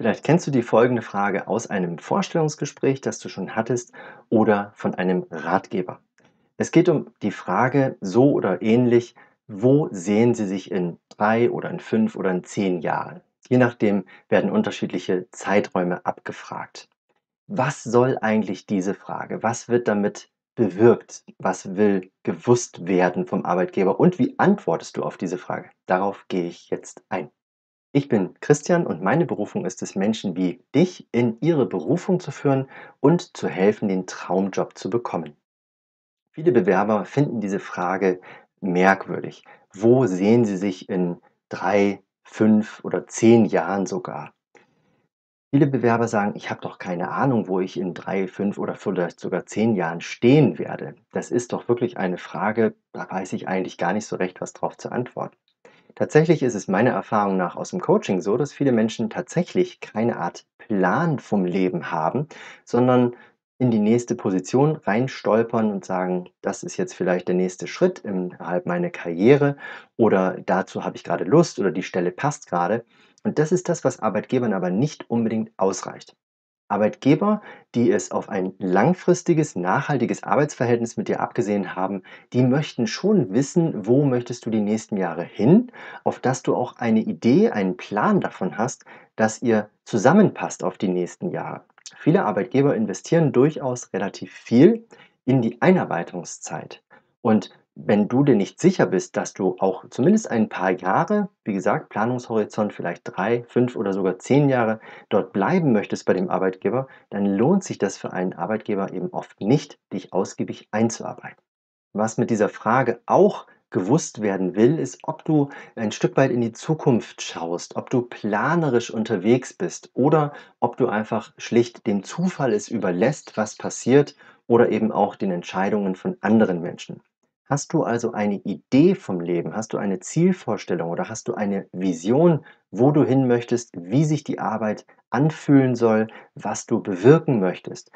Vielleicht kennst du die folgende Frage aus einem Vorstellungsgespräch, das du schon hattest, oder von einem Ratgeber. Es geht um die Frage, so oder ähnlich, wo sehen Sie sich in drei oder in fünf oder in zehn Jahren? Je nachdem werden unterschiedliche Zeiträume abgefragt. Was soll eigentlich diese Frage? Was wird damit bewirkt? Was will gewusst werden vom Arbeitgeber? Und wie antwortest du auf diese Frage? Darauf gehe ich jetzt ein. Ich bin Christian und meine Berufung ist es, Menschen wie dich in ihre Berufung zu führen und zu helfen, den Traumjob zu bekommen. Viele Bewerber finden diese Frage merkwürdig. Wo sehen sie sich in drei, fünf oder zehn Jahren sogar? Viele Bewerber sagen, ich habe doch keine Ahnung, wo ich in drei, fünf oder vielleicht sogar zehn Jahren stehen werde. Das ist doch wirklich eine Frage, da weiß ich eigentlich gar nicht so recht, was drauf zu antworten. Tatsächlich ist es meiner Erfahrung nach aus dem Coaching so, dass viele Menschen tatsächlich keine Art Plan vom Leben haben, sondern in die nächste Position reinstolpern und sagen, das ist jetzt vielleicht der nächste Schritt innerhalb meiner Karriere oder dazu habe ich gerade Lust oder die Stelle passt gerade. Und das ist das, was Arbeitgebern aber nicht unbedingt ausreicht. Arbeitgeber, die es auf ein langfristiges, nachhaltiges Arbeitsverhältnis mit dir abgesehen haben, die möchten schon wissen, wo möchtest du die nächsten Jahre hin, auf dass du auch eine Idee, einen Plan davon hast, dass ihr zusammenpasst auf die nächsten Jahre. Viele Arbeitgeber investieren durchaus relativ viel in die Einarbeitungszeit. Und wenn du dir nicht sicher bist, dass du auch zumindest ein paar Jahre, wie gesagt, Planungshorizont vielleicht drei, fünf oder sogar zehn Jahre dort bleiben möchtest bei dem Arbeitgeber, dann lohnt sich das für einen Arbeitgeber eben oft nicht, dich ausgiebig einzuarbeiten. Was mit dieser Frage auch gewusst werden will, ist, ob du ein Stück weit in die Zukunft schaust, ob du planerisch unterwegs bist oder ob du einfach schlicht dem Zufall es überlässt, was passiert oder eben auch den Entscheidungen von anderen Menschen. Hast du also eine Idee vom Leben? Hast du eine Zielvorstellung oder hast du eine Vision, wo du hin möchtest, wie sich die Arbeit anfühlen soll, was du bewirken möchtest?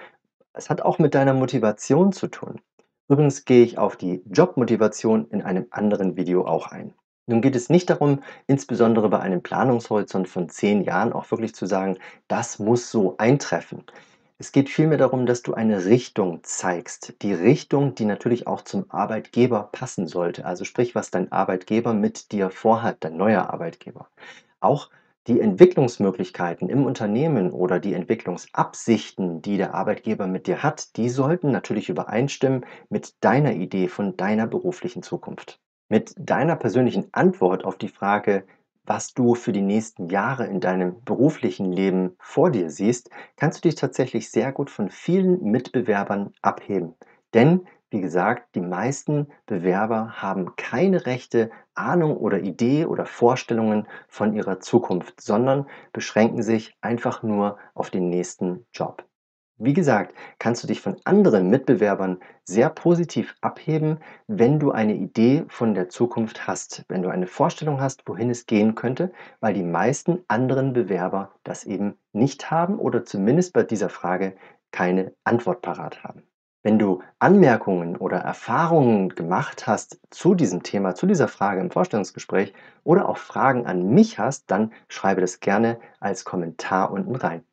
Es hat auch mit deiner Motivation zu tun. Übrigens gehe ich auf die Jobmotivation in einem anderen Video auch ein. Nun geht es nicht darum, insbesondere bei einem Planungshorizont von zehn Jahren auch wirklich zu sagen, das muss so eintreffen. Es geht vielmehr darum, dass du eine Richtung zeigst. Die Richtung, die natürlich auch zum Arbeitgeber passen sollte. Also sprich, was dein Arbeitgeber mit dir vorhat, dein neuer Arbeitgeber. Auch die Entwicklungsmöglichkeiten im Unternehmen oder die Entwicklungsabsichten, die der Arbeitgeber mit dir hat, die sollten natürlich übereinstimmen mit deiner Idee von deiner beruflichen Zukunft. Mit deiner persönlichen Antwort auf die Frage, was du für die nächsten Jahre in deinem beruflichen Leben vor dir siehst, kannst du dich tatsächlich sehr gut von vielen Mitbewerbern abheben. Denn, wie gesagt, die meisten Bewerber haben keine rechte Ahnung oder Idee oder Vorstellungen von ihrer Zukunft, sondern beschränken sich einfach nur auf den nächsten Job. Wie gesagt, kannst du dich von anderen Mitbewerbern sehr positiv abheben, wenn du eine Idee von der Zukunft hast, wenn du eine Vorstellung hast, wohin es gehen könnte, weil die meisten anderen Bewerber das eben nicht haben oder zumindest bei dieser Frage keine Antwort parat haben. Wenn du Anmerkungen oder Erfahrungen gemacht hast zu diesem Thema, zu dieser Frage im Vorstellungsgespräch oder auch Fragen an mich hast, dann schreibe das gerne als Kommentar unten rein.